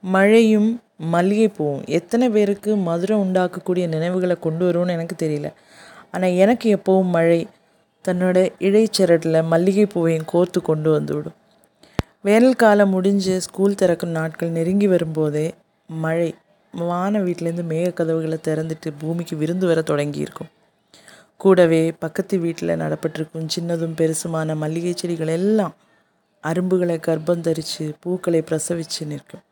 மழையும் மல்லிகைப்பூவும். எத்தனை பேருக்கு மதுரம் உண்டாக்கக்கூடிய நினைவுகளை கொண்டு வரும்னு எனக்கு தெரியல. ஆனால் எனக்கு எப்போவும் மழை தன்னோட இழைச்சரட்டில் மல்லிகைப்பூவையும் கோர்த்து கொண்டு வந்து விடும். வேனல் காலம் முடிஞ்சு ஸ்கூல் திறக்கும் நாட்கள் நெருங்கி வரும்போதே மழை வான வீட்டிலேருந்து மேகக்கதவுகளை திறந்துட்டு பூமிக்கு விருந்து வர தொடங்கியிருக்கும். கூடவே பக்கத்து வீட்டில் நடப்பட்டிருக்கும் சின்னதும் பெருசுமான மல்லிகை செடிகள் எல்லாம் அரும்புகளை கர்ப்பம் தரித்து பூக்களை பிரசவித்து நிற்கும்.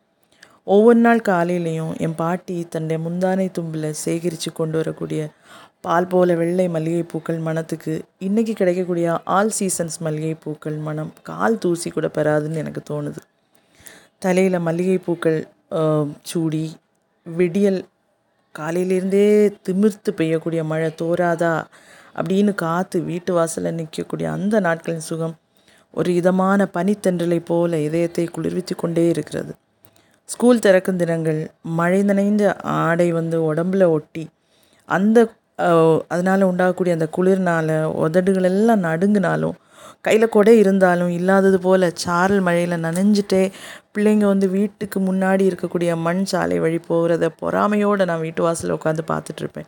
ஒவ்வொரு நாள் காலையிலையும் என் பாட்டி தன்னுடைய முந்தானை தும்பில் சேகரித்து கொண்டு வரக்கூடிய பால் போல வெள்ளை மல்லிகைப்பூக்கள் மனத்துக்கு மணத்துக்கு இன்றைக்கி கிடைக்கக்கூடிய ஆல் சீசன்ஸ் மல்லிகைப்பூக்கள் மனம் கால் தூசி கூட பெறாதுன்னு எனக்கு தோணுது. தலையில் மல்லிகைப்பூக்கள் சூடி விடியல் காலையிலேருந்தே திமிர்த்து பெய்யக்கூடிய மழை தோறாதா அப்படின்னு காற்று வீட்டு வாசலில் நிற்கக்கூடிய அந்த நாட்களின் சுகம் ஒரு இதமான பனித்தன்றலை போல இதயத்தை குளிர்வித்து கொண்டே இருக்கிறது. ஸ்கூல் திறக்கும் தினங்கள் மழை நனைந்த ஆடை வந்து உடம்புல ஒட்டி அந்த அதனால் உண்டாகக்கூடிய அந்த குளிர்னால உதடுகள் எல்லாம் நடுங்கினாலும் கையில் கொடை இருந்தாலும் இல்லாதது போல் சாரல் மழையில் நனைஞ்சிட்டே பிள்ளைங்க வந்து வீட்டுக்கு முன்னாடி இருக்கக்கூடிய மண் சாலை வழி போகிறத பொறாமையோடு நான் வீட்டு வாசலில் உட்காந்து பார்த்துட்ருப்பேன்.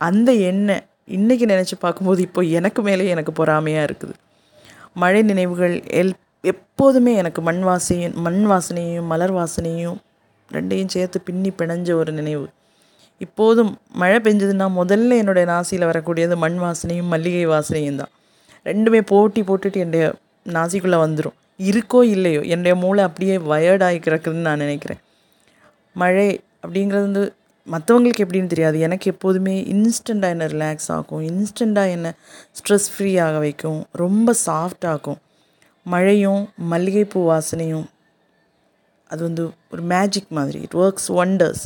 அந்த எண்ணெய் இன்றைக்கி நினச்சி பார்க்கும்போது இப்போ எனக்கு மேலே எனக்கு பொறாமையாக இருக்குது. மழை நினைவுகள் எல் எப்போதுமே எனக்கு மண் வாசையும் மண் வாசனையும் மலர் வாசனையும் ரெண்டையும் சேர்த்து பின்னி பிணைஞ்ச ஒரு நினைவு. இப்போதும் மழை பெஞ்சதுன்னா முதல்ல என்னுடைய நாசியில் வரக்கூடியது மண் வாசனையும் மல்லிகை வாசனையும் தான். ரெண்டுமே போட்டி போட்டுட்டு என்னுடைய நாசிக்குள்ளே வந்துடும் இருக்கோ இல்லையோ என்னுடைய மூளை அப்படியே வயர்டாகி கிடக்குதுன்னு நான் நினைக்கிறேன். மழை அப்படிங்கிறது வந்து மற்றவங்களுக்கு எப்படின்னு தெரியாது. எனக்கு எப்போதுமே இன்ஸ்டண்ட்டாக என்னை ரிலாக்ஸ் ஆகும் இன்ஸ்டண்ட்டாக என்னை ஸ்ட்ரெஸ் ஃப்ரீ ஆக வைக்கும் ரொம்ப சாஃப்டாகும் மழையும் மல்லிகைப்பூ வாசனையும். அது வந்து ஒரு மேஜிக் மாதிரி. இட் ஒர்க்ஸ் ஒண்டர்ஸ்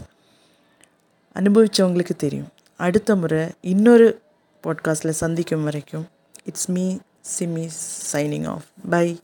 அனுபவித்தவங்களுக்கு தெரியும். அடுத்த முறை இன்னொரு பாட்காஸ்ட்டில் சந்திக்கும் வரைக்கும் it's me Simi signing off bye